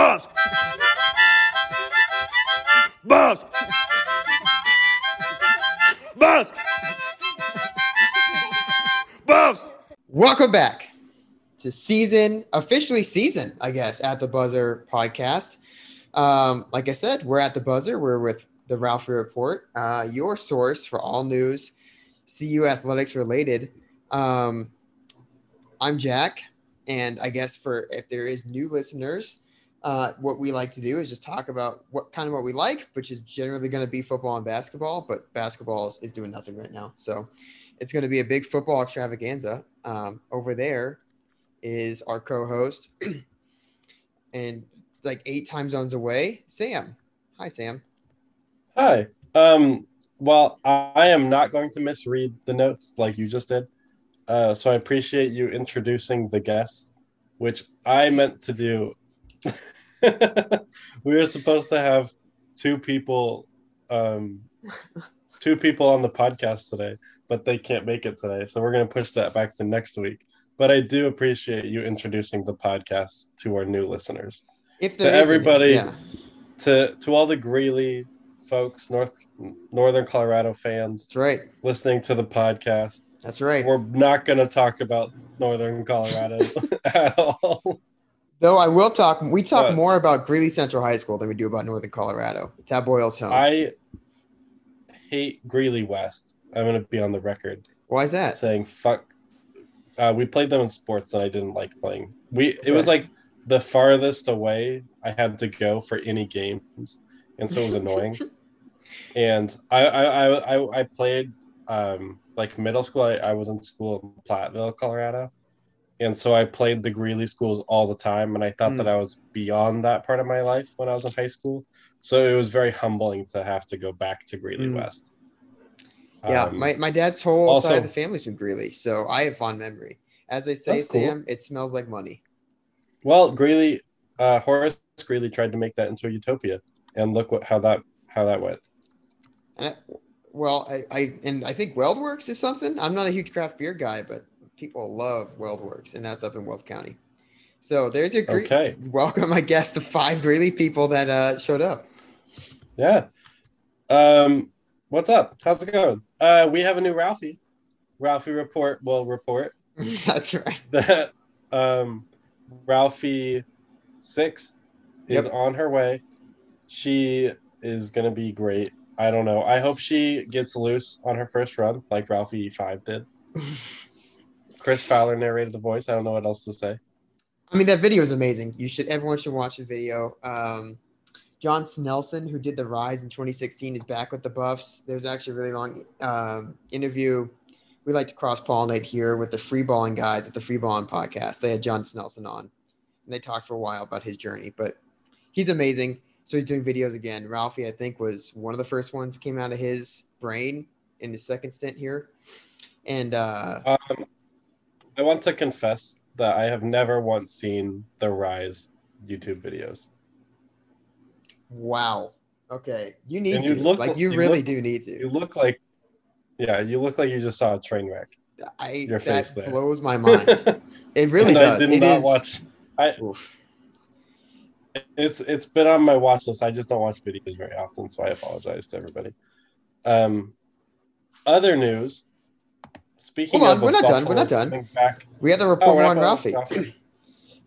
Buffs! Buffs! Buffs! Buffs! Welcome back to season, officially season, I guess, at the Buzzer podcast. Um, like I said, we're at the Buzzer. We're with the Ralphie Report, uh, your source for all news CU athletics related. Um, I'm Jack, and I guess for if there is new listeners, uh, what we like to do is just talk about what kind of what we like, which is generally going to be football and basketball. But basketball is, is doing nothing right now, so it's going to be a big football extravaganza. Um, over there is our co-host, and like eight time zones away, Sam. Hi, Sam. Hi. Um, well, I am not going to misread the notes like you just did. Uh, so I appreciate you introducing the guests, which I meant to do. we were supposed to have two people, um, two people on the podcast today, but they can't make it today. So we're going to push that back to next week. But I do appreciate you introducing the podcast to our new listeners. If To there is any, everybody- yeah. To to all the Greeley folks, North Northern Colorado fans That's right. listening to the podcast. That's right. We're not going to talk about Northern Colorado at all. Though I will talk, we talk But- more about Greeley Central High School than we do about Northern Colorado. Tad Boyle's home. I hate Greeley West. I'm going to be on the record Why is that? saying fuck. Uh, we played them in sports and I didn't like playing. We it was like the farthest away I had to go for any games, and so it was annoying. and I I I, I, I played um, like middle school. I, I was in school in Platteville, Colorado, and so I played the Greeley schools all the time. And I thought Mm. that I was beyond that part of my life when I was in high school. So it was very humbling to have to go back to Greeley Mm. West. Yeah, Um, my, my dad's whole also- side of the family's from Greeley, so I have fond memory. As they say, That's cool. Sam, it smells like money. Well, Greeley, uh, Horace Greeley tried to make that into a utopia, and look what how that how that went. And I, well, I, I and I think WeldWerks is something. I'm not a huge craft beer guy, but people love WeldWerks, and that's up in Weld County. So there's your Gre- Okay, welcome, I guess, the five Greeley people that uh, showed up. yeah. Um, what's up? How's it going? Uh, we have a new Ralphie. Ralphie report will report that's right. that um, Ralphie six is Yep. on her way. She is gonna be great. I don't know. I hope she gets loose on her first run, like Ralphie five did. Chris Fowler narrated the voice. I don't know what else to say. I mean, that video is amazing. You should, everyone should watch the video. Um, John Snelson, who did the Rise in 2016, is back with the Buffs. There's actually a really long um, interview. We like to cross pollinate here with the free balling guys at the free balling podcast. They had John Snelson on, and they talked for a while about his journey. But he's amazing. So he's doing videos again. Ralphie, I think, was one of the first ones came out of his brain in his second stint here. And uh, Um, I want to confess that I have never once seen the Rise YouTube videos. wow, okay, you need And to you look- like you you really look- do need to. You look like, yeah, you look like you just saw a train wreck. I Your that face there. blows my mind. It really does. I did It not is- watch. I Oof. it's it's been on my watch list. I just don't watch videos very often, so I apologize to everybody. Um, other news. Speaking Hold on, of we're not done, we're not done. Back. We had to Oh, report not on Ralphie. Ralphie.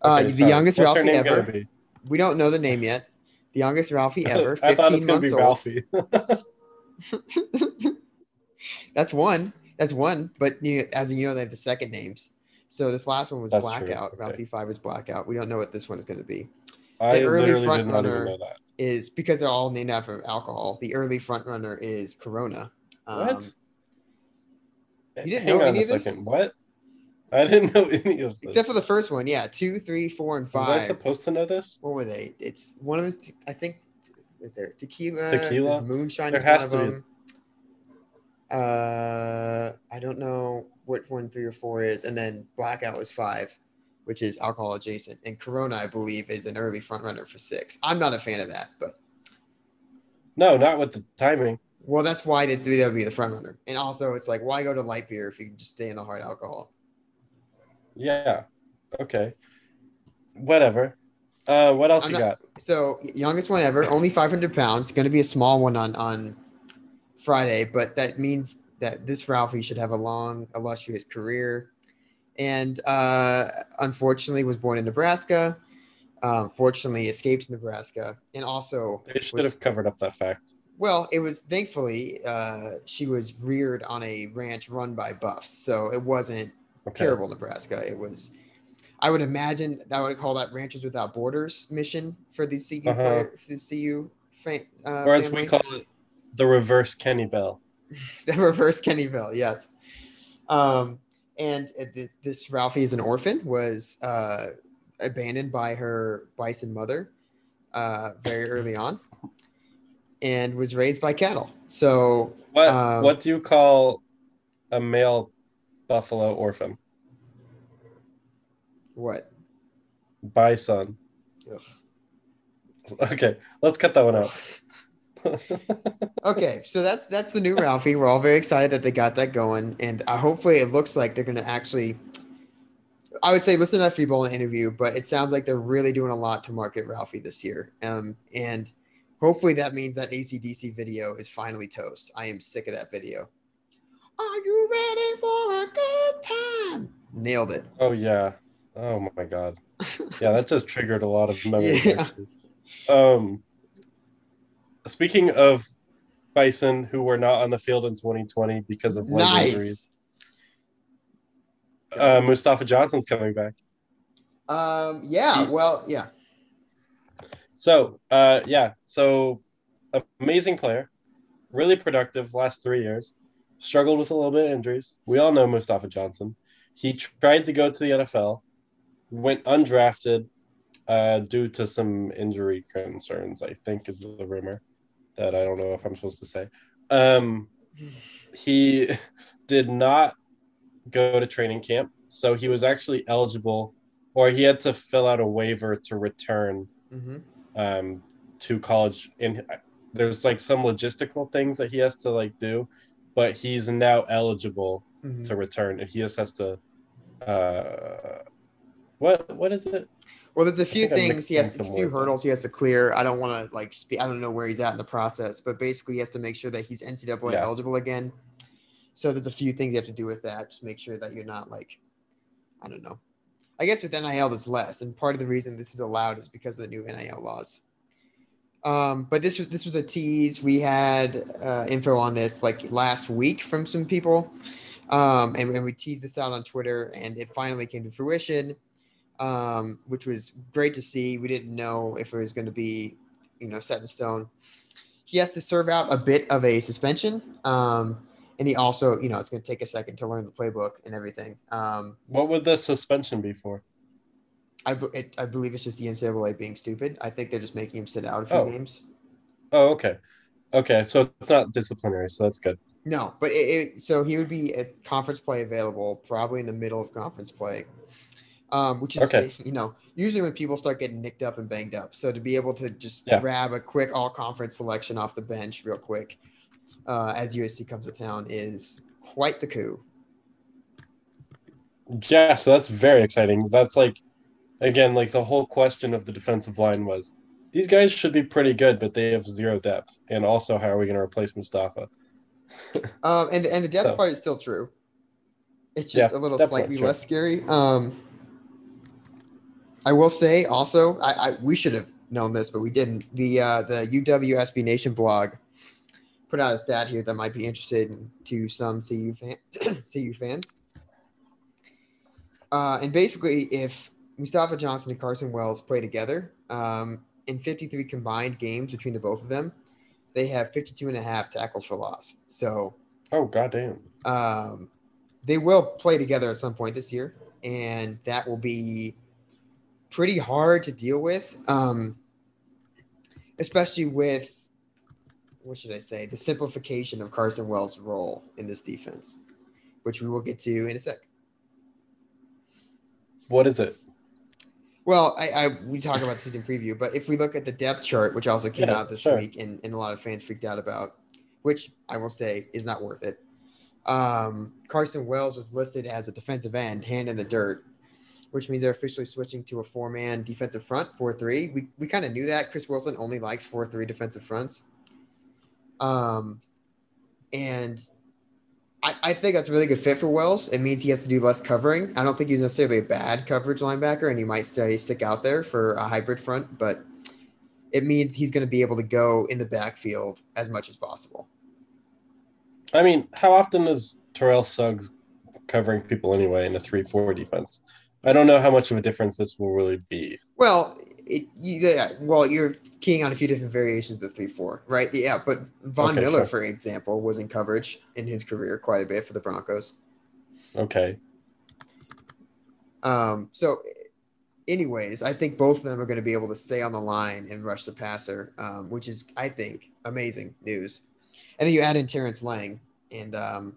Uh, Okay, the sorry. youngest What's Ralphie ever. We don't know the name yet. The youngest Ralphie ever. I thought 15 it's gonna be months old. Ralphie. That's one. That's one. But you, as you know, they have the second names. So this last one was That's. Blackout. Okay. Ralphie Five is Blackout. We don't know what this one is going to be. I early literally front did not even runner- know because they're all named after alcohol. The early front runner is Corona. Um, What? You didn't Hang know any of this? second. What? I didn't know any of this. Except for the first one, yeah, two, three, four, and five. Was I supposed to know this? what were they? It's one of them. I think is there tequila? Tequila? Moonshine There has to be. Uh, I don't know what one three or four is, and then blackout was five, which is alcohol adjacent, and Corona, I believe, is an early front runner for six. I'm not a fan of that, but No, not with the timing. Well, that's why it's that would be the front runner, and also it's like why go to light beer if you can just stay in the hard alcohol? Yeah. Okay. Whatever. Uh, what else I'm you not- got? So youngest one ever, only 500 pounds. Going to be a small one on on Friday, but that means that this Ralphie should have a long, illustrious career. And uh, unfortunately, was born in Nebraska. Um, fortunately, escaped Nebraska, and also They should was- have covered up that fact. Well, it was thankfully uh, she was reared on a ranch run by buffs, so it wasn't Okay. terrible Nebraska. It was, I would imagine that I would call that Ranchers Without Borders mission for the CU Uh-huh. player, for the CU fa- uh, Or as family. we call it, the reverse Kenny Bell. the reverse Kenny Bell, yes. Um, and uh, this, this Ralphie is an orphan, was uh, abandoned by her bison mother uh, very early on, and was raised by cattle. So What Um, what do you call a male buffalo orphan? what? Bison. Ugh. Okay, let's cut that one out. okay, so that's that's the new Ralphie. We're all very excited that they got that going, and uh, hopefully, it looks like they're going to actually. I would say listen to that free bowling interview, but it sounds like they're really doing a lot to market Ralphie this year, um, and hopefully that means that ACDC video is finally toast. I am sick of that video. Are you ready for a good time? Nailed it. Oh yeah. Oh my god. Yeah, that just triggered a lot of memories. Yeah. Um speaking of Bison who were not on the field in 2020 because of leg injuries. Uh, Mustafa Johnson's coming back. Um. Yeah. Well. Yeah. So, uh, yeah, so amazing player, really productive last three years. Struggled with a little bit of injuries. We all know Mustafa Johnson. He tried to go to the NFL, went undrafted uh, due to some injury concerns. I think is the rumor that I don't know if I'm supposed to say. Um, he did not go to training camp, so he was actually eligible, or he had to fill out a waiver to return hmm um, to college and there's like some logistical things that he has to like do but he's now eligible hmm to return and he just has to uh what what is it Well, there's a few things he has, a few up. hurdles he has to clear. I don't want to like speak. I don't know where he's at in the process, but basically he has to make sure that he's NCAA Yeah. eligible again. So there's a few things you have to do with that. Just make sure that you're not like, I don't know. I guess with NIL there's less, and part of the reason this is allowed is because of the new NIL laws. Um, but this was this was a tease. We had uh, info on this like last week from some people, um, and, and we teased this out on Twitter, and it finally came to fruition um, which was great to see. We didn't know if it was going to be, you know, set in stone. He has to serve out a bit of a suspension, um, and he also, you know, it's going to take a second to learn the playbook and everything. Um, what would the suspension be for I, it, I believe it's just the NCAA being stupid. I think they're just making him sit out a few Oh. games. oh okay okay so it's not disciplinary so that's good No, but it, it so he would be at conference play available probably in the middle of conference play, um, which is Okay. you know usually when people start getting nicked up and banged up. So to be able to just Yeah. grab a quick all conference selection off the bench real quick uh, as USC comes to town is quite the coup. yeah so that's very exciting that's like again like the whole question of the defensive line was these guys should be pretty good but they have zero depth and also how are we going to replace mustafa Um, and and the depth So- part is still true. It's just Yeah, a little slightly less scary. Um, I will say also, I, I we should have known this, but we didn't. The uh, the UW SB Nation blog put out a stat here that might be interesting to some CU fan, CU fans. Uh, and basically, if Mustafa Johnson and Carson Wells play together um, in 53 combined games between the both of them, they have 52 and a half tackles for loss. So oh goddamn um, they will play together at some point this year, and that will be pretty hard to deal with, um, especially with what should I say the simplification of Carson Wells' role in this defense, which we will get to in a sec. what is it Well, I, I we talk about season preview, but if we look at the depth chart, which also came Yeah, out this sure. week, and, and a lot of fans freaked out about, which I will say is not worth it. Um, Carson Wells was listed as a defensive end, hand in the dirt, which means they're officially switching to a four-man defensive front, four-three. We we kind of knew that Chris Wilson only likes four-three defensive fronts. Um, and I, I think that's a really good fit for Wells. It means he has to do less covering. I don't think he's necessarily a bad coverage linebacker, and he might stay stick out there for a hybrid front, but it means he's going to be able to go in the backfield as much as possible. I mean, how often is Terrell Suggs covering people anyway in a three-four defense? I don't know how much of a difference this will really be. Well, it, you, yeah, well, you're keying on a few different variations of three four, right? Yeah, but Von Okay, Miller, sure. for example, was in coverage in his career quite a bit for the Broncos. Okay. Um, so, anyways, I think both of them are going to be able to stay on the line and rush the passer, um, which is, I think, amazing news. And then you add in Terrence Lang, and um,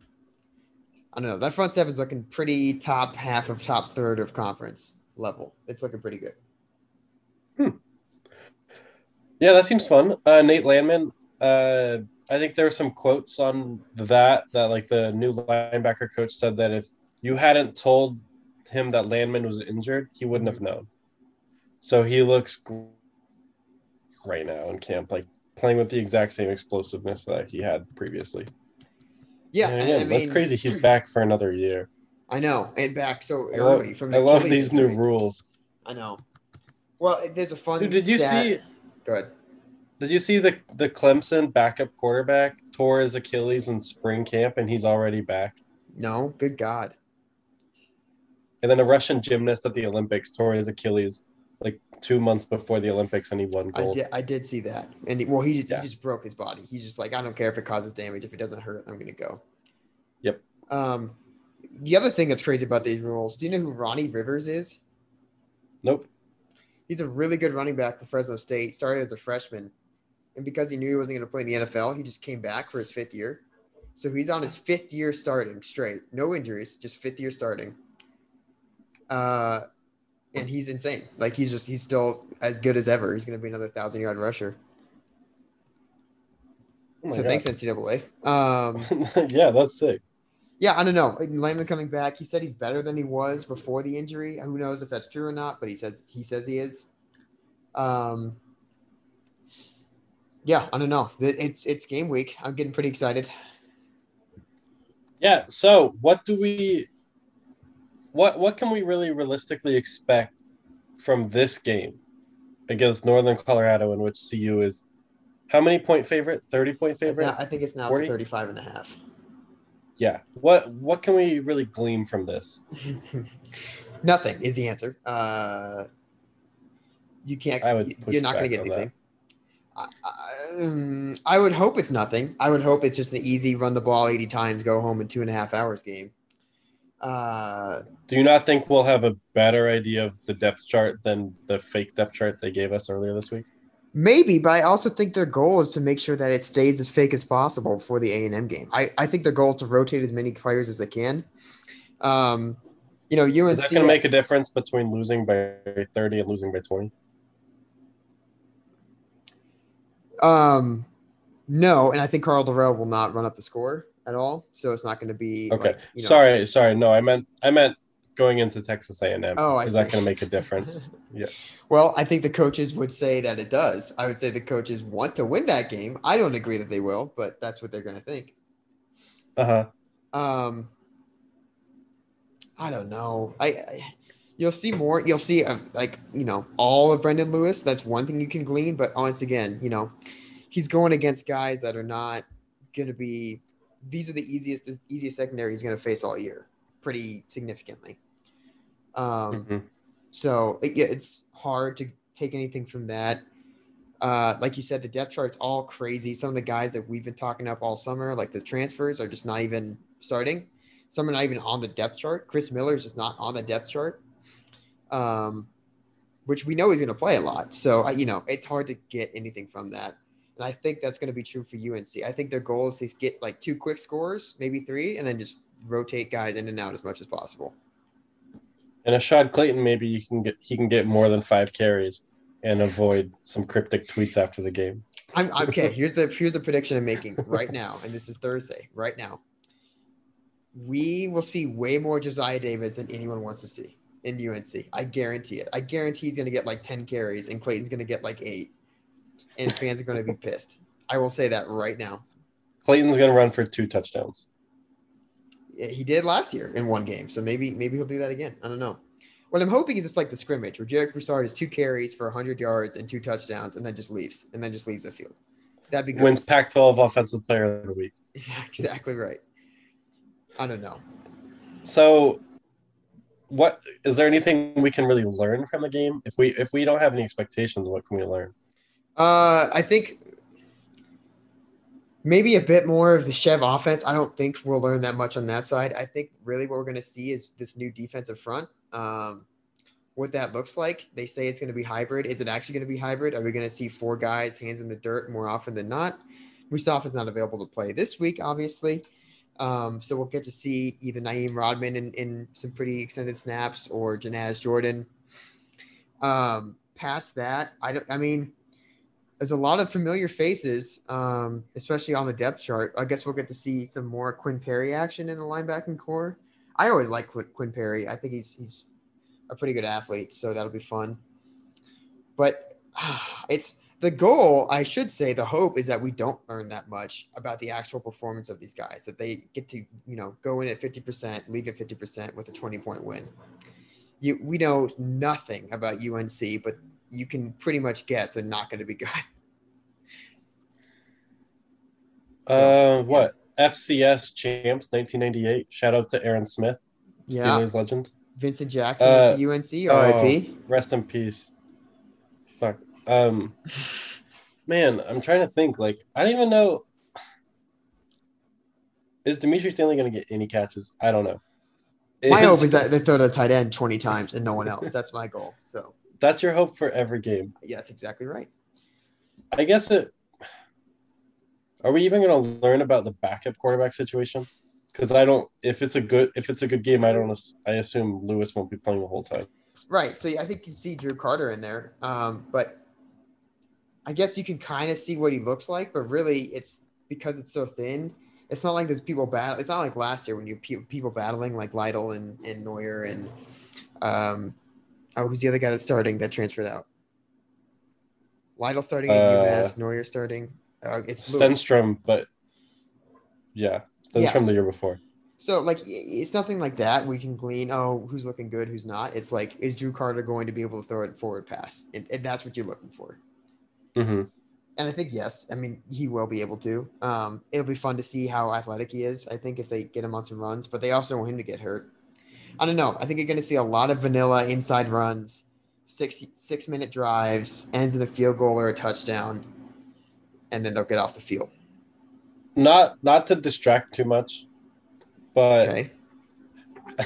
I don't know that front seven's looking pretty top half of top third of conference level. It's looking pretty good. Yeah, that seems fun. Uh, Nate Landman. Uh, I think there were some quotes on that that like the new linebacker coach said that if you hadn't told him that Landman was injured, he wouldn't have known. So he looks right now in camp, like playing with the exact same explosiveness that he had previously. Yeah, And I- I that's crazy. He's back for another year. I know, and back so I love, early from. The I love these new rules. I know. Well, there's a fun. Dude, did you stat- see? Good. Did you see the the Clemson backup quarterback tore his Achilles in spring camp and he's already back? No, good God. And then a Russian gymnast at the Olympics tore his Achilles like two months before the Olympics and he won I gold. did. I did see that, and he- well, he just, Yeah. he just broke his body. He's just like, I don't care if it causes damage. If it doesn't hurt, I'm gonna go. Yep. Um, the other thing that's crazy about these rules. Do you know who Ronnie Rivers is? Nope. He's a really good running back for Fresno State. Started as a freshman, and because he knew he wasn't going to play in the NFL, he just came back for his fifth year. So he's on his fifth year starting straight, no injuries, just fifth year starting. Uh, and he's insane. Like he's just he's still as good as ever. He's going to be another thousand yard rusher. Oh so God. thanks NCAA. Um, yeah, that's sick. Yeah, I don't know. Landman coming back. He said he's better than he was before the injury. Who knows if that's true or not? But he says he says he is. Um, yeah, I don't know. It's it's game week. I'm getting pretty excited. Yeah. So what do we what what can we really realistically expect from this game against Northern Colorado in which CU is how many point favorite? 30 point favorite? I think it's now 40? 35 and a half. Yeah. What what can we really glean from this? Nothing is the answer. Uh, you can't. I would You're not going to get anything. I, I, um, I would hope it's nothing. I would hope it's just an easy run the ball 80 times, go home in two and a half hours game. Uh, Do you not think we'll have a better idea of the depth chart than the fake depth chart they gave us earlier this week? Maybe, but I also think their goal is to make sure that it stays as fake as possible for the A and M game. I, I think their goal is to rotate as many players as they can. Um, you know, UNC. Is that going to make a difference between losing by 30 and losing by 20? Um, no, and I think Karl Dorrell will not run up the score at all, so it's not going to be Okay. like, you know, sorry, sorry. No, I meant I meant going into Texas A&M. Oh, I Is that going to make a difference? Yeah. Well, I think the coaches would say that it does. I would say the coaches want to win that game. I don't agree that they will, but that's what they're going to think. Uh huh. Um, I don't know. I, I you'll see more. You'll see uh, like you know all of Brendan Lewis. That's one thing you can glean. But once again, you know, he's going against guys that are not going to be. These are the easiest the easiest secondary he's going to face all year, pretty significantly. Um, Mhm. So yeah, it's hard to take anything from that. Uh, like you said, the depth chart's all crazy. Some of the guys that we've been talking up all summer, like the transfers, are just not even starting. Some are not even on the depth chart. Chris Miller is just not on the depth chart, um, which we know he's going to play a lot. So I- you know, it's hard to get anything from that. And I think that's going to be true for UNC. I think their goal is to get like two quick scores, maybe three, and then just rotate guys in and out as much as possible. And Ashaad Clayton, maybe you can get he can get more than five carries and avoid some cryptic tweets after the game. I'm okay. Here's the here's a prediction I'm making right now, and this is Thursday. Right now, we will see way more Josiah Davis than anyone wants to see in UNC. I guarantee it. I guarantee he's going to get like 10 carries and Clayton's going to get like eight. And fans are going to be pissed. I will say that right now. Clayton's gonna run for two touchdowns. Yeah, He did last year in one game. So maybe maybe he'll do that again. I don't know. What I'm hoping is it's like the scrimmage where Jarek Broussard has two carries for 100 yards and two touchdowns and then just leaves and then just leaves the field. That'd be good. Wins Pac-12 Offensive Player of the Week. Yeah, exactly right. I don't know. So, what is there anything we can really learn from the game? If we if we don't have any expectations, what can we learn? Uh, I think maybe a bit more of the Chev offense. I don't think we'll learn that much on that side. I think really what we're going to see is this new defensive front. Um, what that looks like. They say it's going to be hybrid. Is it actually going to be hybrid? Are we going to see four guys hands in the dirt more often than not? Mustafa's not available to play this week, obviously. Um, so we'll get to see either Na'im Rodman in, in some pretty extended snaps or Janaz Jordan. Um, past that, I don't. I mean, there's a lot of familiar faces, um, especially on the depth chart. I guess we'll get to see some more Quinn Perry action in the linebacking core. I always like Quinn, Quinn Perry. I think he's he's a pretty good athlete, so that'll be fun. But it's the goal, I should say, the hope is that we don't learn that much about the actual performance of these guys, that they get to, you know, go in at 50%, leave at 50% with a 20 point win. You, we know nothing about UNC, but you can pretty much guess they're not going to be good. Uh, what FCS champs 1998? Shout out to Aaron Smith, Yeah. Steelers legend. Vincent Jackson Uh, to UNC, RIP. Rest in peace. Fuck. Um, man, I'm trying to think. Like, I don't even know. Is Dimitri Stanley going to get any catches? I don't know. My hope Is- is that they throw the tight end 20 times and no one else. That's my goal. So, that's your hope for every game. yeah, that's exactly right. I guess it. Are we even going to learn about the backup quarterback situation? Because I don't. If it's a good, if it's a good game, I don't. I assume Lewis won't be playing the whole time. Right. So yeah, I think you see Drew Carter in there. Um, but I guess you can kind of see what he looks like, but really it's because it's so thin. It's not like there's people battle. It's not like last year when you pe- people battling like Lytle and, and Noyer and um, oh, who's the other guy that's starting that transferred out? Lytle starting at Uh, UMass, Noyer starting. Uh, it's. Stenstrom, but yeah, Stenstrom Yes. the year before. So like it's nothing like that. We can glean, oh, who's looking good, who's not. It's like, is Drew Carter going to be able to throw it forward pass? And, and that's what you're looking for. hmm And I think yes. I mean, he will be able to. Um, it'll be fun to see how athletic he is. I think if they get him on some runs, but they also want him to get hurt. I don't know. I think you're going to see a lot of vanilla inside runs, six six minute drives, ends in a field goal or a touchdown, and then they'll get off the field. Not not to distract too much, but Okay.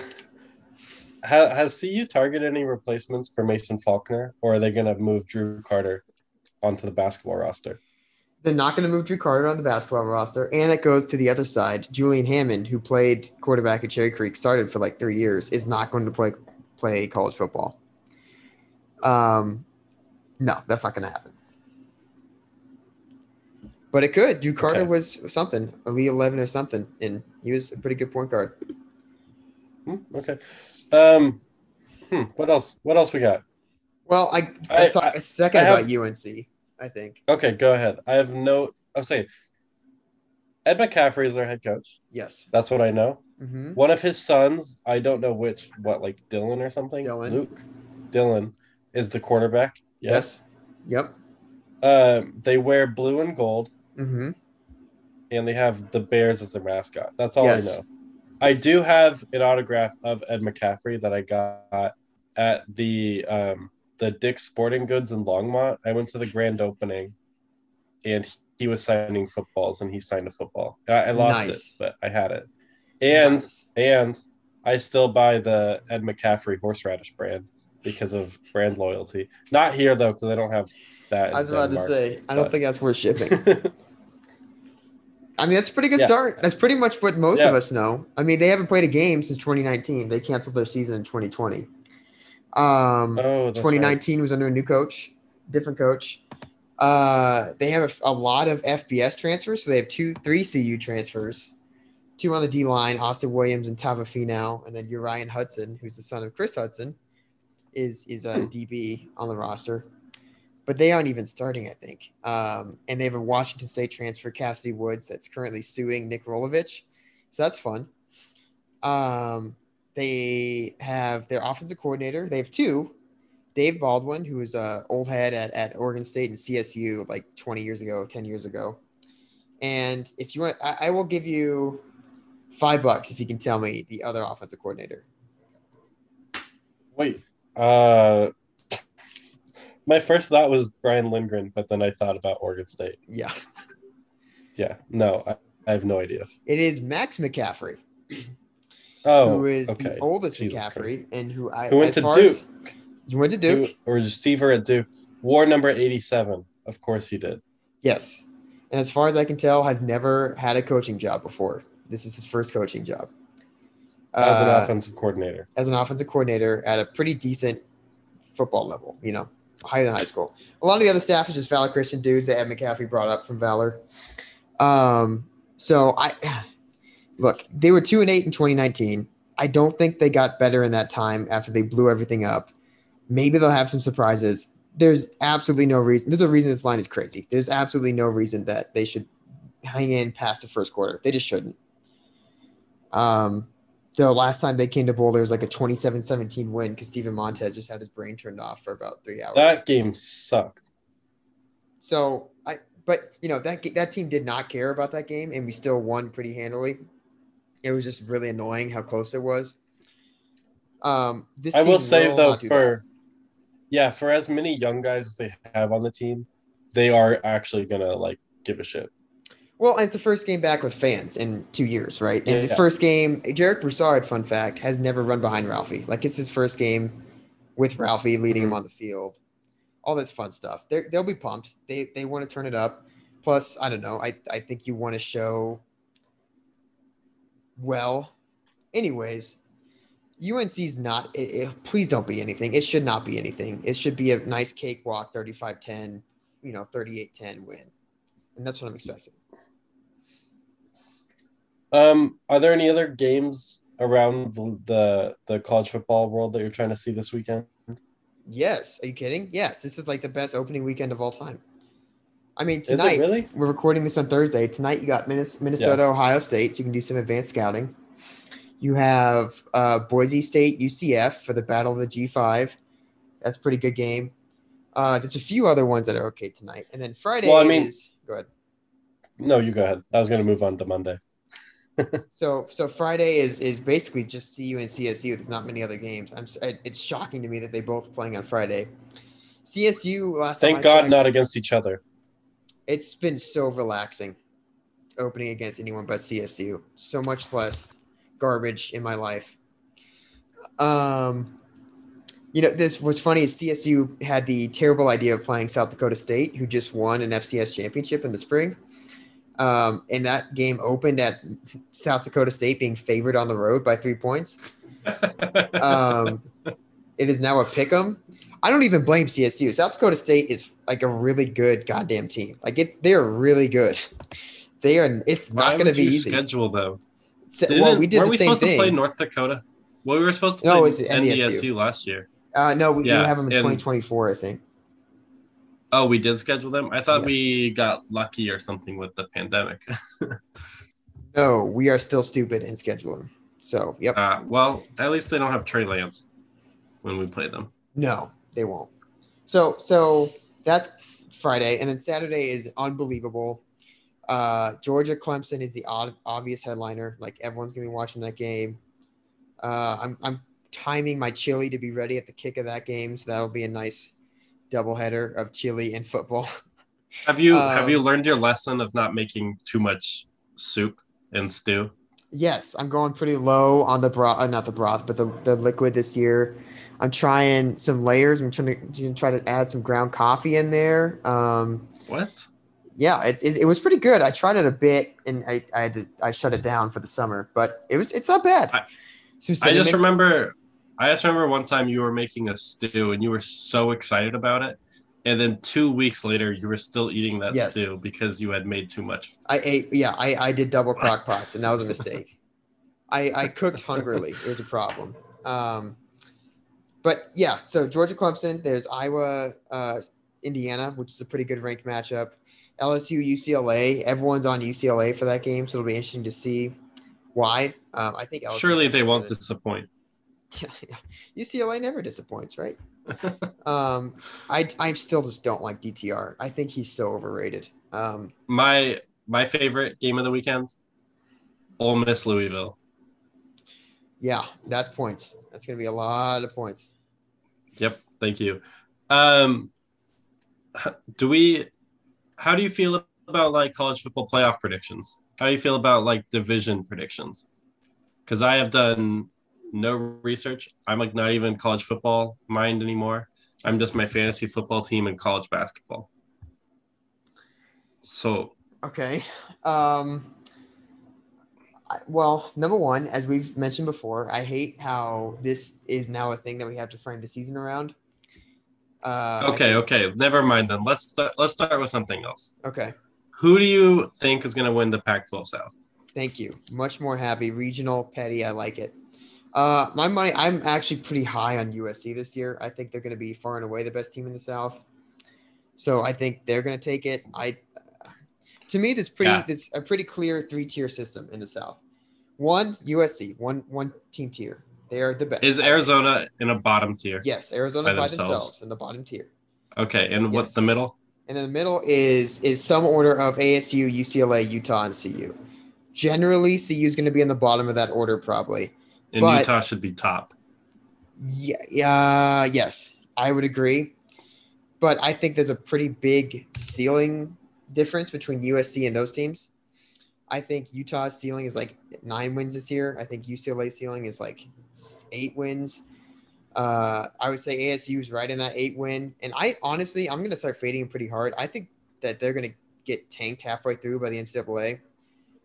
ha, has CU targeted any replacements for Mason Faulkner, or are they going to move Drew Carter onto the basketball roster? They're not going to move Drew Carter on the basketball roster, and it goes to the other side. Julian Hammond, who played quarterback at Cherry Creek, started for like three years, is not going to play play college football. Um, no, that's not going to happen. But it could. Drew Carter Okay. was something, elite eleven or something, and he was a pretty good point guard. Hmm, okay. Um, hmm, what else? What else we got? Well, I, I, I- saw I- a second I have- about UNC. I think Okay, go ahead. I have no. I'll say, Ed McCaffrey is their head coach. yes. That's what I know. hmm One of his sons, I don't know which, what like Dylan or something. Dylan. Luke. Dylan is the quarterback. Yes. Yep. Um, they wear blue and gold, hmm and they have the Bears as their mascot. That's all Yes. I know. I do have an autograph of Ed McCaffrey that I got at the um, the Dick's Sporting Goods in Longmont. I went to the grand opening, and he was signing footballs, and he signed a football. I, I lost Nice. it, but I had it. And Nice. and I still buy the Ed McCaffrey horseradish brand because of brand loyalty. Not here though, because I don't have that. I was about to Denmark. say, I don't but- think that's worth shipping. I mean, that's a pretty good Yeah. start. That's pretty much what most Yeah. of us know. I mean, they haven't played a game since 2019. They canceled their season in 2020. Um, oh, that's 2019 was under a new coach, different coach. Uh, they have a, a lot of FBS transfers. So they have two, three CU transfers, two on the D line, Austin Williams and Tava Finau, and then Uriah Hudson, who's the son of Chris Hudson, is is a DB on the roster, but they aren't even starting. I think, um, and they have a Washington State transfer, Cassidy Woods, that's currently suing Nick Rolovich, so that's fun. Um, they have their offensive coordinator. They have two. Dave Baldwin, who was a old head at, at Oregon State and CSU like 20 years ago, 10 years ago. And if you want, I, I will give you five bucks if you can tell me the other offensive coordinator. Wait. Uh, my first thought was Brian Lindgren, but then I thought about Oregon State. Yeah, Yeah. No, I, I have no idea. it is Max McCaffrey, Oh, who is okay. the oldest Jesus McCaffrey, and who I Who went to Duke. you went to Duke, Duke or receiver at Duke. War number 87. Of course he did. yes, and as far as I can tell, has never had a coaching job before. This is his first coaching job. As an Uh, offensive coordinator. as an offensive coordinator at a pretty decent football level, you know, higher than high school. A lot of the other staff is just Valor Christian dudes that Ed McCaffrey brought up from Valor. Um, so I look, they were two and eight in 2019. I don't think they got better in that time after they blew everything up. Maybe they'll have some surprises. There's absolutely no reason. There's a reason this line is crazy. There's absolutely no reason that they should hang in past the first quarter. They just shouldn't. Um, the last time they came to Boulder was like a 27-17 win because Steven Montez just had his brain turned off for about three hours. That game sucked. so I, but you know that that team did not care about that game, and we still won pretty handily. It was just really annoying how close it was. Um, this I will say will though, for yeah, for as many young guys as they have on the team, they are actually gonna like give a shit. Well, it's the first game back with fans in two years, right? And the Yeah. first game, Jarek Broussard, fun fact, has never run behind Ralphie. Like it's his first game with Ralphie leading Mm-hmm. him on the field. All this fun stuff. They're, they'll be pumped. They they want to turn it up. Plus, I don't know. I, I think you want to show well. Anyways, UNC's not. It, it- please don't be anything. It should not be anything. It should be a nice cakewalk 35 10, you know, 38 10 win. And that's what I'm expecting. Um, are there any other games around the, the the college football world that you're trying to see this weekend? Yes. Are you kidding? Yes. This is like the best opening weekend of all time. I mean, tonight, really? we're recording this on Thursday. Tonight, you got Minnes- Minnesota, Ohio State, so you can do some advanced scouting. You have uh, Boise State, UCF for the Battle of the G5. That's a pretty good game. Uh, there's a few other ones that are okay tonight. And then Friday Well, I mean- is go ahead. No, you go ahead. I was gonna move on to Monday. So so Friday is is basically just CU and CSU. There's not many other games. I'm it's shocking to me that they both playing on Friday. CSU last Thank God not against each other. It's been so relaxing opening against anyone but CSU. So much less garbage in my life. Um, you know, this what's funny is CSU had the terrible idea of playing South Dakota State, who just won an FCS championship in the spring. Um, and that game opened at South Dakota State being favored on the road by three points. Um, it is now a pick 'em. I don't even blame CSU. South Dakota State is like a really good goddamn team. Like it, they are really good. They are. It's not going to be easy. Schedule though. So- well, we did the we same supposed thing. to play North Dakota? Well, we were supposed to No, play NDSU. NDSU last year. uh, no, we, we Yeah, have them in and- 2024, I think. Oh, we did schedule them. I thought Yes. we got lucky or something with the pandemic. No, we are still stupid in scheduling. So, yep. uh, well, at least they don't have Trey Lance when we play them. No, they won't. So so that's Friday, and then Saturday is unbelievable. Uh, Georgia Clemson is the odd, obvious headliner. Like everyone's gonna be watching that game. Uh, I'm I'm timing my chili to be ready at the kick of that game, so that'll be a nice doubleheader of chili and football. Have you Um, have you learned your lesson of not making too much soup and stew? Yes, I'm going pretty low on the broth, uh, not the broth, but the, the liquid this year. I'm trying some layers. I'm trying to, try to add some ground coffee in there. Um, What? yeah, it, it, it was pretty good. I tried it a bit and I, I had to, I shut it down for the summer, but it was, it's not bad. I- I just remember I just remember one time you were making a stew and you were so excited about it. And then two weeks later you were still eating that Yes. stew because you had made too much. I ate, yeah, I, I did double crock pots and that was a mistake. I, I cooked hungrily. It was a problem. Um, but yeah, so Georgia Clemson, there's Iowa, uh, Indiana, which is a pretty good ranked matchup. LSU, UCLA, everyone's on UCLA for that game, so it'll be interesting to see why. Um, I think LSU Surely they won't Yeah, disappoint. yeah. UCLA never disappoints, right? Um, I I still just don't like DTR. I think he's so overrated. Um, My my favorite game of the weekend, Ole Miss Louisville. yeah, that's points. That's gonna be a lot of points. Yep, thank you. Um, do we? How do you feel about like college football playoff predictions? How do you feel about like division predictions? Because I have done no research. I'm like not even college football mind anymore. I'm just my fantasy football team and college basketball. So Okay. Um, well, number one, as we've mentioned before, I hate how this is now a thing that we have to frame the season around. Uh, okay, okay, never mind then. Let's start, let's start with something else. Okay. Who do you think is going to win the Pac-12 South? Thank you. Much more happy. Regional, petty. I like it. Uh, my money. I'm actually pretty high on USC this year. I think they're going to be far and away the best team in the South. So I think they're going to take it. I, to me, there's pretty. Yeah. There's a pretty clear three tier system in the South. One USC, one one team tier. They are the best. Is Arizona in a bottom tier? Yes, Arizona by by, themselves? themselves. in the bottom tier. Okay, and what's the middle? And in the middle is is some order of ASU, UCLA, Utah, and CU. Generally, CU is going to be in the bottom of that order, probably. And But- Utah should be top. Yeah, yeah, yes, I would agree. But I think there's a pretty big ceiling difference between USC and those teams. I think Utah's ceiling is like nine wins this year. I think UCLA's ceiling is like eight wins. Uh, I would say ASU is right in that eight win. And I honestly, I'm going to start fading pretty hard. I think that they're going to get tanked halfway through by the NCAA.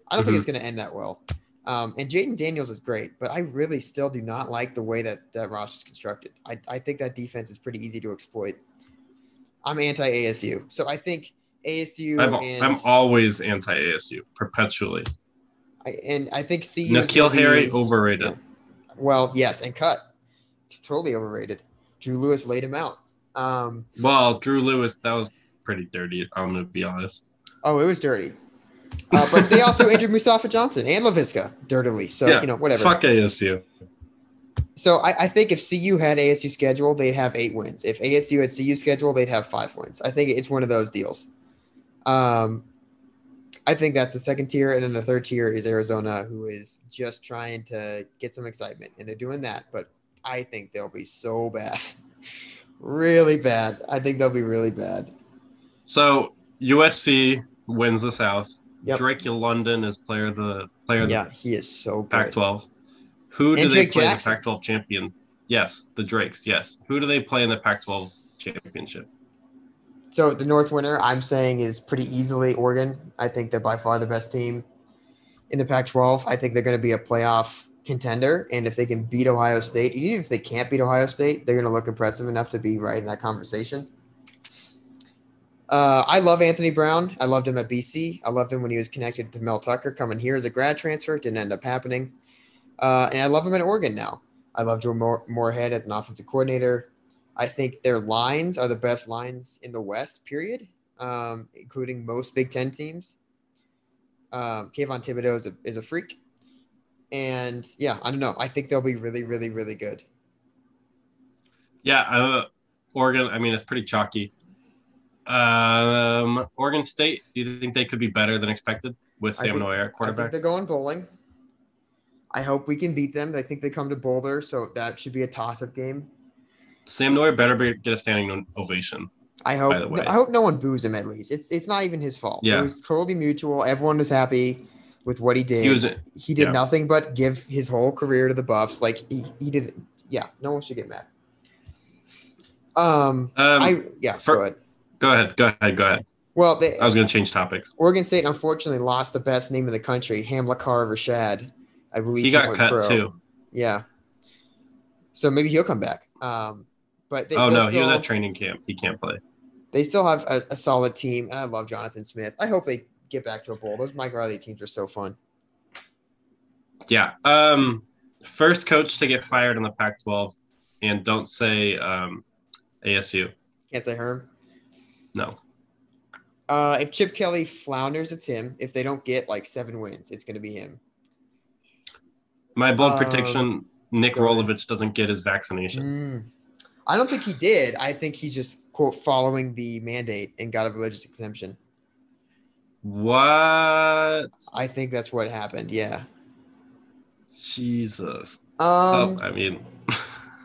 I don't think Mhm. it's going to end that well. Um, and Jayden Daniels is great, but I really still do not like the way that that roster is constructed. I, I think that defense is pretty easy to exploit. I'm anti ASU, so I think ASU I'm, and I'm always anti ASU, perpetually. I, and I think CU. N'Keal Harry overrated. Well, yes, and cut. Totally overrated. Drew Lewis laid him out. Um, Well, Drew Lewis, that was pretty dirty. I'm gonna be honest. oh, it was dirty. Uh, but they also injured Mustafa Johnson and Lavisca dirtily. So Yeah, you know whatever. Fuck ASU. So I, I think if CU had ASU schedule, they'd have eight wins. If ASU had CU schedule, they'd have five wins. I think it's one of those deals. Um, I think that's the second tier, and then the third tier is Arizona, who is just trying to get some excitement, and they're doing that. But I think they'll be so bad, really bad. I think they'll be really bad. So USC wins the South. Yep. Drake London is player of the player of Yeah, he is so the good. Pac-12. Who do And they Drake play Jackson. in the Pac-12 champion? Yes, the Drakes. Yes. Who do they play in the Pac-12 championship? So the North winner, I'm saying, is pretty easily Oregon. I think they're by far the best team in the Pac-12. I think they're going to be a playoff contender, and if they can beat Ohio State, even if they can't beat Ohio State, they're going to look impressive enough to be right in that conversation. Uh, I love Anthony Brown. I loved him at BC. I loved him when he was connected to Mel Tucker coming here as a grad transfer. Didn't end up happening. Uh, and I love him at Oregon now. I love Joe Moorhead as an offensive coordinator. I think their lines are the best lines in the West, period, um, including most Big Ten teams. Um, Kayvon Thibodeaux is a, is a freak. And yeah, I don't know. I think they'll be really, really, really good. Yeah, uh, Oregon. I mean, it's pretty chalky. Um, Oregon State. Do you think they could be better than expected with Sam think- Noyer at I think quarterback? they're going bowling. I hope we can beat them. I think they come to Boulder, so that should be a toss-up game. Sam Noyer better be, get a standing ovation. I hope. By the way. I hope no one boos him. At least it's it's not even his fault. Yeah. It was totally mutual. Everyone was happy with what he did. He was he did yeah. nothing but give his whole career to the Buffs. Like he, he did. Yeah, no one should get mad. Um, Um, I yeah. for- go ahead. Go ahead. Go ahead. Go ahead. Well, they, I was going to change topics. Oregon State unfortunately lost the best name in the country, Hamilcar Rashed. I believe He got went cut pro. too. Yeah. So maybe he'll come back. Um, but they, oh no, he was at training camp. He can't play. They still have a, a solid team, and I love Jonathan Smith. I hope they get back to a bowl. Those Mike Riley teams are so fun. Yeah. Um, first coach to get fired in the Pac-12. and don't say um, ASU. Can't say Herm. No. Uh, if Chip Kelly flounders, it's him. If they don't get like seven wins, it's going to be him. My bold Um, prediction: Nick. Rolovich doesn't get his vaccination. Mm. I don't think he did. I think he's just quote following the mandate and got a religious exemption. What? I think that's what happened. Yeah. Jesus. Um, oh, I mean,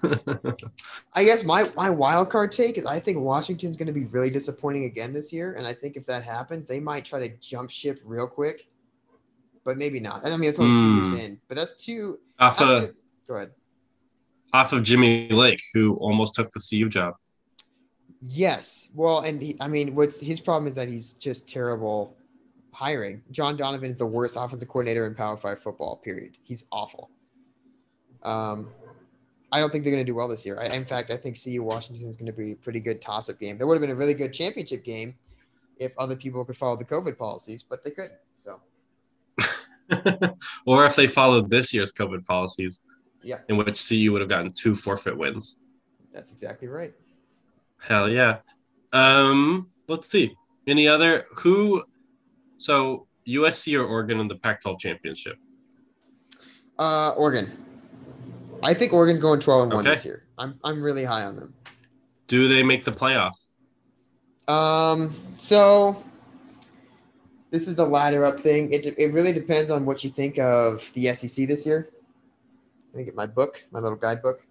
I guess my my wild card take is I think Washington's going to be really disappointing again this year, and I think if that happens, they might try to jump ship real quick, but maybe not. I mean, it's only two Hmm. years in, but that's two. off That's of. Go ahead. off of Jimmy Lake, who almost took the CU job. Yes. Well, and he, I mean, what's his problem is that he's just terrible hiring. John Donovan is the worst offensive coordinator in Power Five football. Period. He's awful. Um, I don't think they're going to do well this year. I, in fact, I think CU Washington is going to be a pretty good toss-up game. There would have been a really good championship game if other people could follow the COVID policies, but they couldn't. So or if they followed this year's COVID policies, Yeah. in which CU would have gotten two forfeit wins. that's exactly right. Hell yeah. Um, let's see. Any other who? So USC or Oregon in the Pac-12 championship? Uh, Oregon. I think Oregon's going 12 and 1 Okay. this year. I'm I'm really high on them. Do they make the playoff? Um, so this is the ladder up thing. It, it really depends on what you think of the SEC this year. Let me get my book, my little guidebook.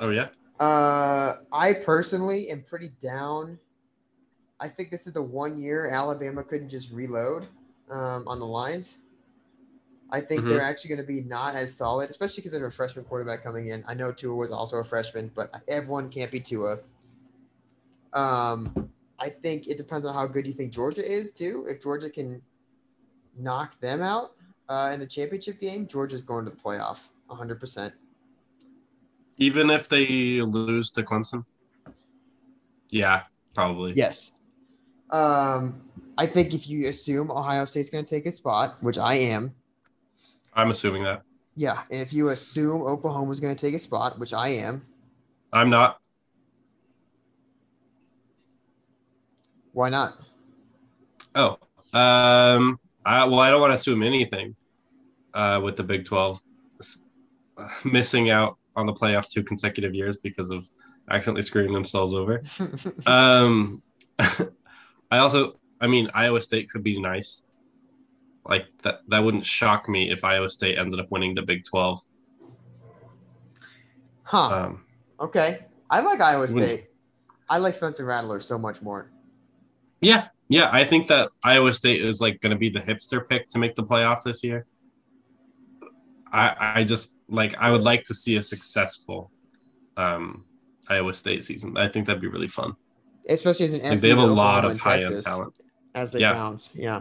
Oh yeah. Uh, I personally am pretty down. I think this is the one year Alabama couldn't just reload um, on the lines. I think Mhm. they're actually going to be not as solid, especially because they have a freshman quarterback coming in. I know Tua was also a freshman, but everyone can't be Tua. Um, I think it depends on how good you think Georgia is too. If Georgia can knock them out uh, in the championship game, Georgia's going to the playoff, 100. percent Even if they lose to Clemson. Yeah, probably. Yes. Um, I think if you assume Ohio State's going to take a spot, which I am, I'm assuming that. yeah. And if you assume Oklahoma's going to take a spot, which I am, I'm not. why not? Oh, um, I well, I don't want to assume anything. Uh, with the Big Twelve uh, missing out on the playoff two consecutive years because of accidentally screwing themselves over. Um, I also, I mean, Iowa State could be nice. Like that, that wouldn't shock me if Iowa State ended up winning the Big Twelve. huh. Um, okay. I like Iowa State. I like Spencer Rattler so much more. yeah, yeah, I think that Iowa State is like going to be the hipster pick to make the playoff this year. I, I just like, I would like to see a successful, um, Iowa State season. I think that'd be really fun. Especially as an Like they have a lot of high end talent. as they Yeah. bounce. Yeah.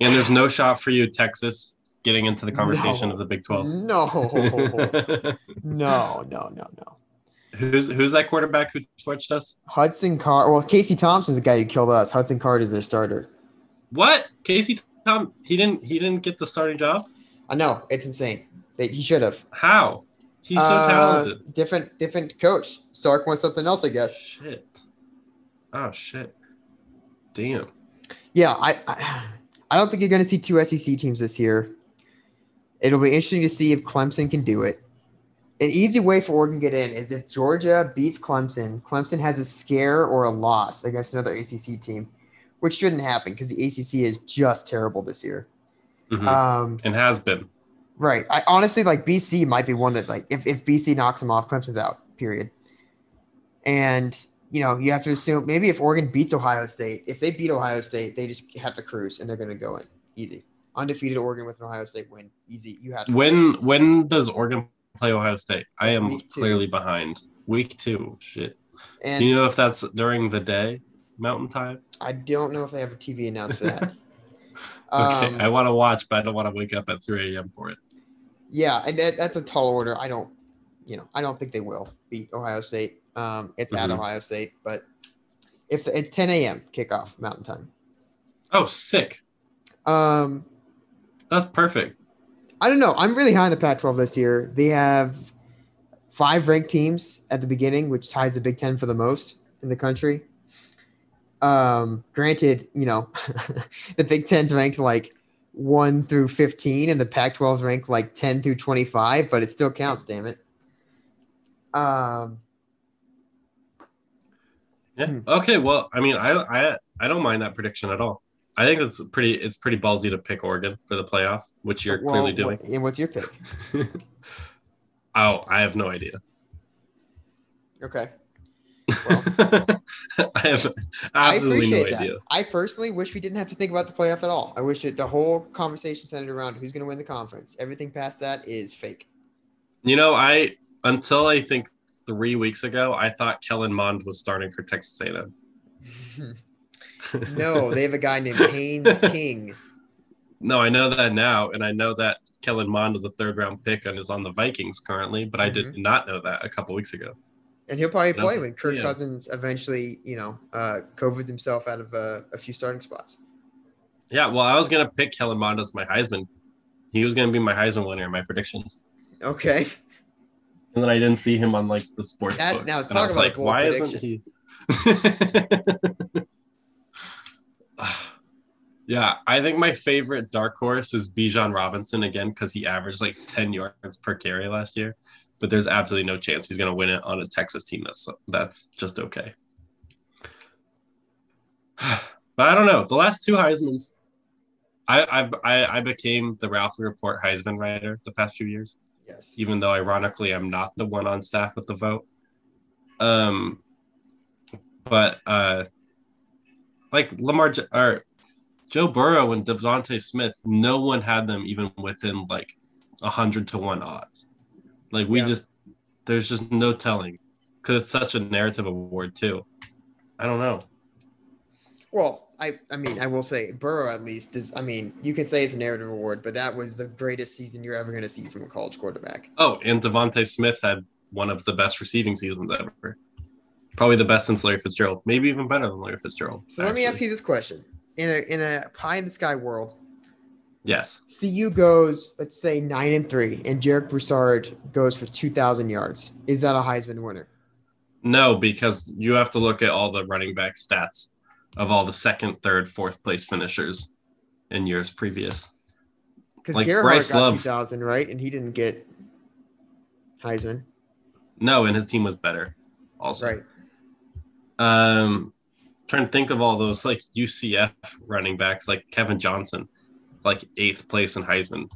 And there's no shot for you, Texas, getting into the conversation No. of the Big 12. No. no, no, no, no. who's who's that quarterback who switched us? Hudson Card. Well, Casey Thompson's the guy who killed us. Hudson Card is their starter. What? Casey Tom he didn't he didn't get the starting job? I know it's insane. They, he should have. How? He's so Uh, talented. Different, different coach. Sark wants something else, I guess. Shit. Oh shit. Damn. Yeah, I, I, I don't think you're going to see two SEC teams this year. It'll be interesting to see if Clemson can do it. An easy way for Oregon to get in is if Georgia beats Clemson. Clemson has a scare or a loss against another ACC team, which shouldn't happen because the ACC is just terrible this year. Mhm. Um, and has been. Right. I honestly like BC might be one that like if, if BC knocks them off, Clemson's out. Period. And you know you have to assume maybe if Oregon beats Ohio State, if they beat Ohio State, they just have to cruise and they're going to go in easy. Undefeated Oregon with an Ohio State win, easy. You have to. When when does Oregon play Ohio State? I am clearly behind. Week two. Shit. And Do you know if that's during the day, Mountain Time? I don't know if they have a TV announced for that. Okay, Um, I want to watch, but I don't want to wake up at 3 a.m. for it. Yeah, and that, that's a tall order. I don't, you know, I don't think they will beat Ohio State. Um, it's at Mhm. Ohio State, but if it's 10 a.m. kickoff Mountain Time. Oh, sick. Um, That's perfect. I don't know. I'm really high in the Pac-12 this year. They have five ranked teams at the beginning, which ties the Big Ten for the most in the country. Um, granted, you know, the Big Ten's ranked like one through 15 and the Pac 12's ranked like 10 through 25, but it still counts, damn it. Um, Yeah. Hmm. Okay. Well, I mean, I I I don't mind that prediction at all. I think it's pretty it's pretty ballsy to pick Oregon for the playoff, which you're well, clearly doing. and what's your pick? oh, I have no idea. Okay. I have I absolutely no appreciate that. idea. I personally wish we didn't have to think about the playoff at all. I wish it, the whole conversation centered around who's going to win the conference. Everything past that is fake. You know, I until I think three weeks ago, I thought Kellen Mond was starting for Texas A&M. no, they have a guy named Haynes King. No, I know that now, and I know that Kellen Mond was a third round pick and is on the Vikings currently, but I did not know that a couple weeks ago. And he'll probably And was play when Kirk yeah. Cousins eventually, you know, uh, COVIDs himself out of uh, a few starting spots. Yeah, well, I was gonna pick Kellen Mond as my Heisman. He was gonna be my Heisman winner in my predictions, Okay. And then I didn't see him on like the sports That- books. now and I was about like, why prediction. isn't he? yeah, I think my favorite dark horse is Bijan Robinson again because he averaged like 10 yards per carry last year. But there's absolutely no chance he's going to win it on a Texas team. That's that's just okay. But I don't know. The last two Heisman's, I I've, I I became the Ralphie Report Heisman writer the past few years Yes. even though ironically I'm not the one on staff with the vote. Um, but uh, like Lamar J- or Joe Burrow and DeVonta Smith, no one had them even within like a hundred to one odds. Like we Yeah. just there's just no telling because it's such a narrative award too. I don't know. Well, I, I mean, I will say Burrow at least is. I mean, you can say it's a narrative award, but that was the greatest season you're ever going to see from a college quarterback. Oh, and DeVonta Smith had one of the best receiving seasons ever. Probably the best since Larry Fitzgerald. Maybe even better than Larry Fitzgerald. So let me ask you this question: in a in a pie in the sky world, Yes. CU goes, let's say nine and three, and Jarek Broussard goes for two thousand yards. Is that a Heisman winner? No, because you have to look at all the running back stats of all the second, third, fourth place finishers in years previous. Because Like Gerhard Bryce got Love. two thousand, right? And he didn't get Heisman, No, and his team was better also. right? Um trying to think of all those like UCF running backs like Kevin Johnson, like eighth place in Heisman.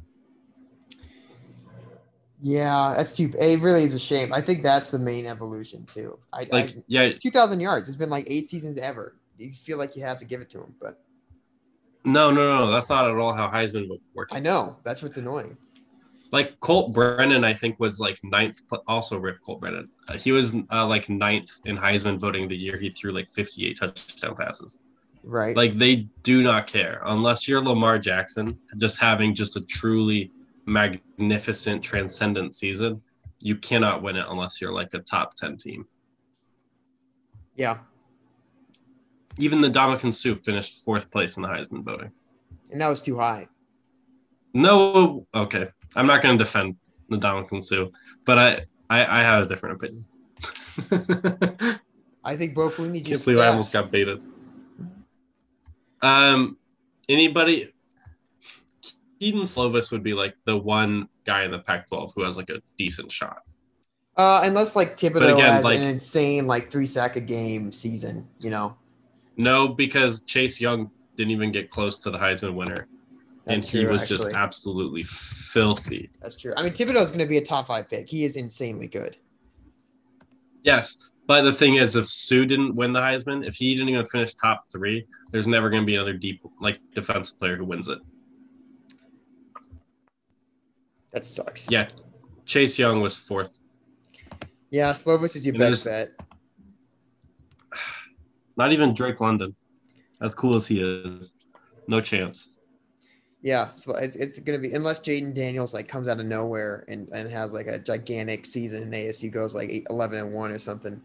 Yeah, that's too. It really is a shame. I think that's the main evolution too. I, Like, I yeah, two thousand yards. It's been like eight seasons ever. You feel like you have to give it to him, but no, no, no, that's not at all how Heisman would work. I know that's what's annoying. Like Colt Brennan, I think was like ninth. Also, Rip Colt Brennan. Uh, he was uh, like ninth in Heisman voting the year he threw like 58 touchdown passes. Right. Like they do not care unless you're Lamar Jackson, just having just a truly magnificent, transcendent season. You cannot win it unless you're like a top 10 team. yeah, Even the Ndamukong Suh finished fourth place in the Heisman voting. and that was too high. No, okay. I'm not going to defend the Ndamukong Suh, but I, I, I have a different opinion. I think Bo Pelini just. I almost got baited. Um, anybody? Kedon Slovis would be like the one guy in the Pac-12 who has like a decent shot. Uh, unless like Thibodeaux again, has like- an insane like three sack a game season, you know. No, because Chase Young didn't even get close to the Heisman winner, and That's he true, was actually. just absolutely filthy. That's true. I mean, Thibodeaux is going to be a top five pick. He is insanely good. Yes, but the thing is, if Suh didn't win the Heisman, if he didn't even finish top three, there's never going to be another deep like defensive player who wins it. That sucks. Yeah, Chase Young was fourth. Yeah, Slovis is your And best bet. Not even Drake London, as cool as he is, no chance. Yeah, so it's, it's going to be unless Jayden Daniels like comes out of nowhere and, and has like a gigantic season and ASU goes like eight, 11 and one or something.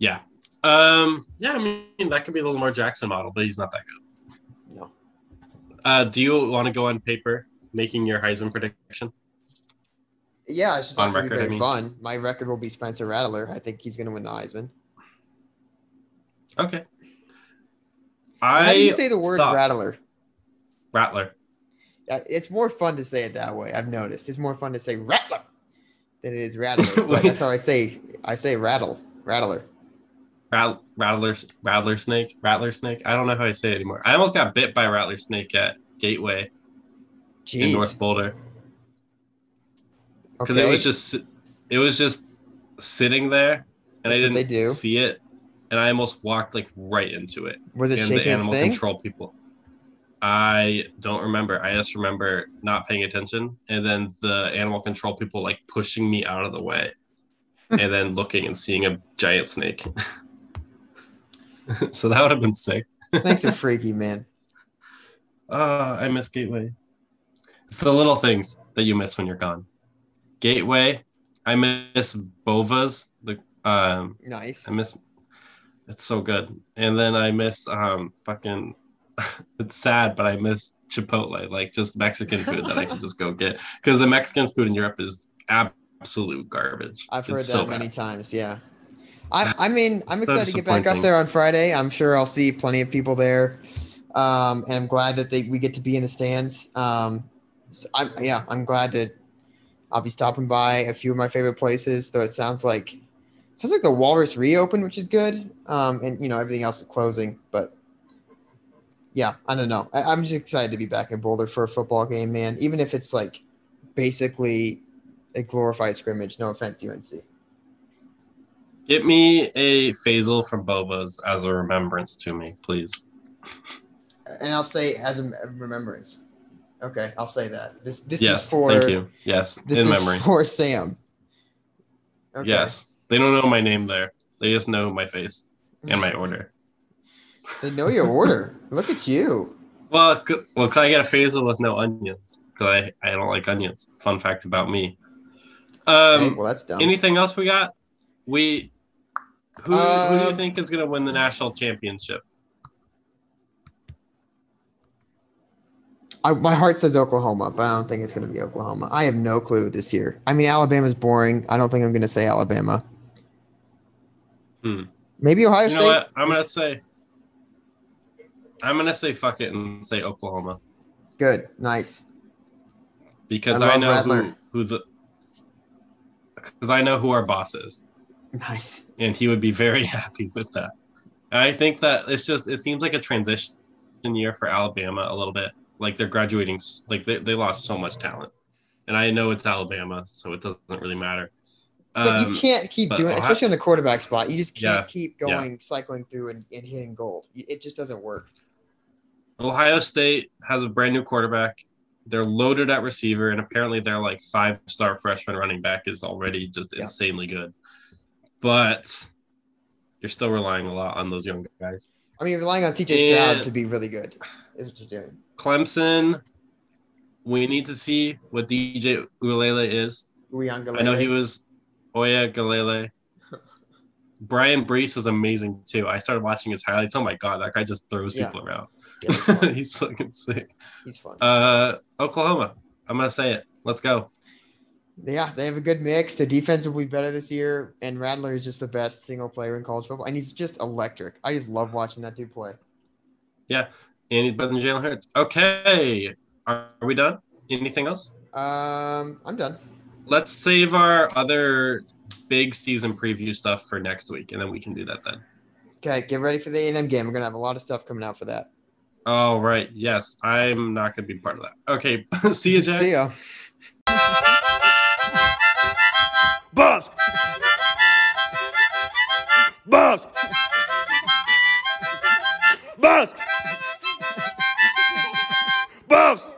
Yeah. Um. Yeah. I mean, that could be the Lamar Jackson model, but he's not that good. No. Uh, do you want to go on paper making your Heisman prediction? Yeah, it's just On not going to be record, very I mean. fun. My record will be Spencer Rattler. I think he's going to win the Heisman. Okay. How do you say the word thought- Rattler? Rattler. Uh, It's more fun to say it that way. I've noticed. It's more fun to say Rattler than it is Rattler. but that's how I say. I say rattle, Rattler. Rat, rattler, rattler snake, rattler snake. I don't know how I say it anymore. I almost got bit by a rattler snake at Gateway in North Boulder because okay. it was just it was just sitting there, and I That's they didn't do. see it, and I almost walked like right into it. was it and the animal thing? control people. I don't remember. I just remember not paying attention, and then the animal control people like pushing me out of the way, and then looking and seeing a giant snake. so that would have been sick. Snakes are freaky, man. Uh, I miss Gateway. It's the little things that you miss when you're gone. Gateway. I miss Bova's. The um, Nice. I miss. It's so good. And then I miss um fucking. it's sad, but I miss Chipotle, like just Mexican food that I can just go get because the Mexican food in Europe is absolute garbage. I've heard It's that so many bad. times. Yeah. I, I mean, I'm So excited to get back up there on Friday. I'm sure I'll see plenty of people there. Um, and I'm glad that they, we get to be in the stands. Um, so I'm, yeah, I'm glad that I'll be stopping by a few of my favorite places. Though it sounds like sounds like the Walrus reopened, which is good. Um, and you know everything else is closing, but yeah, I don't know. I, I'm just excited to be back in Boulder for a football game, man. Even if it's like basically a glorified scrimmage. No offense, UNC. Get me a Faisal from Boba's as a remembrance to me, please. and I'll say as a remembrance. Okay, I'll say that. This this yes, is for thank you. Yes, This in is memory. for Sam. Okay. Yes, they don't know my name there. They just know my face and my order. They know your order. Look at you. Well, c- well, cause I get a Faisal with no onions because I, I don't like onions. Fun fact about me. Um, Okay, well, that's dumb. anything else we got? We who who do you Um, think is gonna win the national championship? I, my heart says Oklahoma, but I don't think it's going to be Oklahoma. I have no clue this year. I mean, Alabama's boring. I don't think I'm going to say Alabama. Hmm. Maybe Ohio You State. know what? I'm gonna say. I'm gonna say fuck it and say Oklahoma Good, nice. because I I, know Rattler. who who the because I know who our boss is. Nice. and he would be very happy with that. I think that it's just it seems like a transition year for Alabama a little bit. Like they're graduating, like they, they lost so much talent, and I know it's Alabama, so it doesn't really matter. But Um, you can't keep doing, Ohio- especially on the quarterback spot. You just can't Yeah, keep yeah. going, cycling through and, and hitting gold. It just doesn't work. Ohio State has a brand new quarterback. They're loaded at receiver, and apparently their like five star freshman running back is already just Yeah. insanely good. But you're still relying a lot on those young guys. I mean, you're relying on CJ Stroud And- to be really good. Is what you're doing. Clemson, we need to see what DJ Ulele is. Uyanga I know he was Oya Galele. Bryan Bresee is amazing too. I started watching his highlights. Oh my god, that guy just throws Yeah. people around. Yeah, he's, fucking sick. He's fun. Uh, Oklahoma. I'm gonna say it. Let's go. yeah, they have a good mix. The defense will be better this year, and Rattler is just the best single player in college football, and he's just electric. I just love watching that dude play. Yeah, and he's better than Jalen Hurts. Okay, are, are we done? Anything else? Um, I'm done. Let's save our other big season preview stuff for next week, and then we can do that then. Okay, get ready for the A&M game. We're gonna have a lot of stuff coming out for that. Oh right, yes. I'm not gonna be part of that. Okay, see you, Jack. See ya. Boss! Boss! Boss! Boss!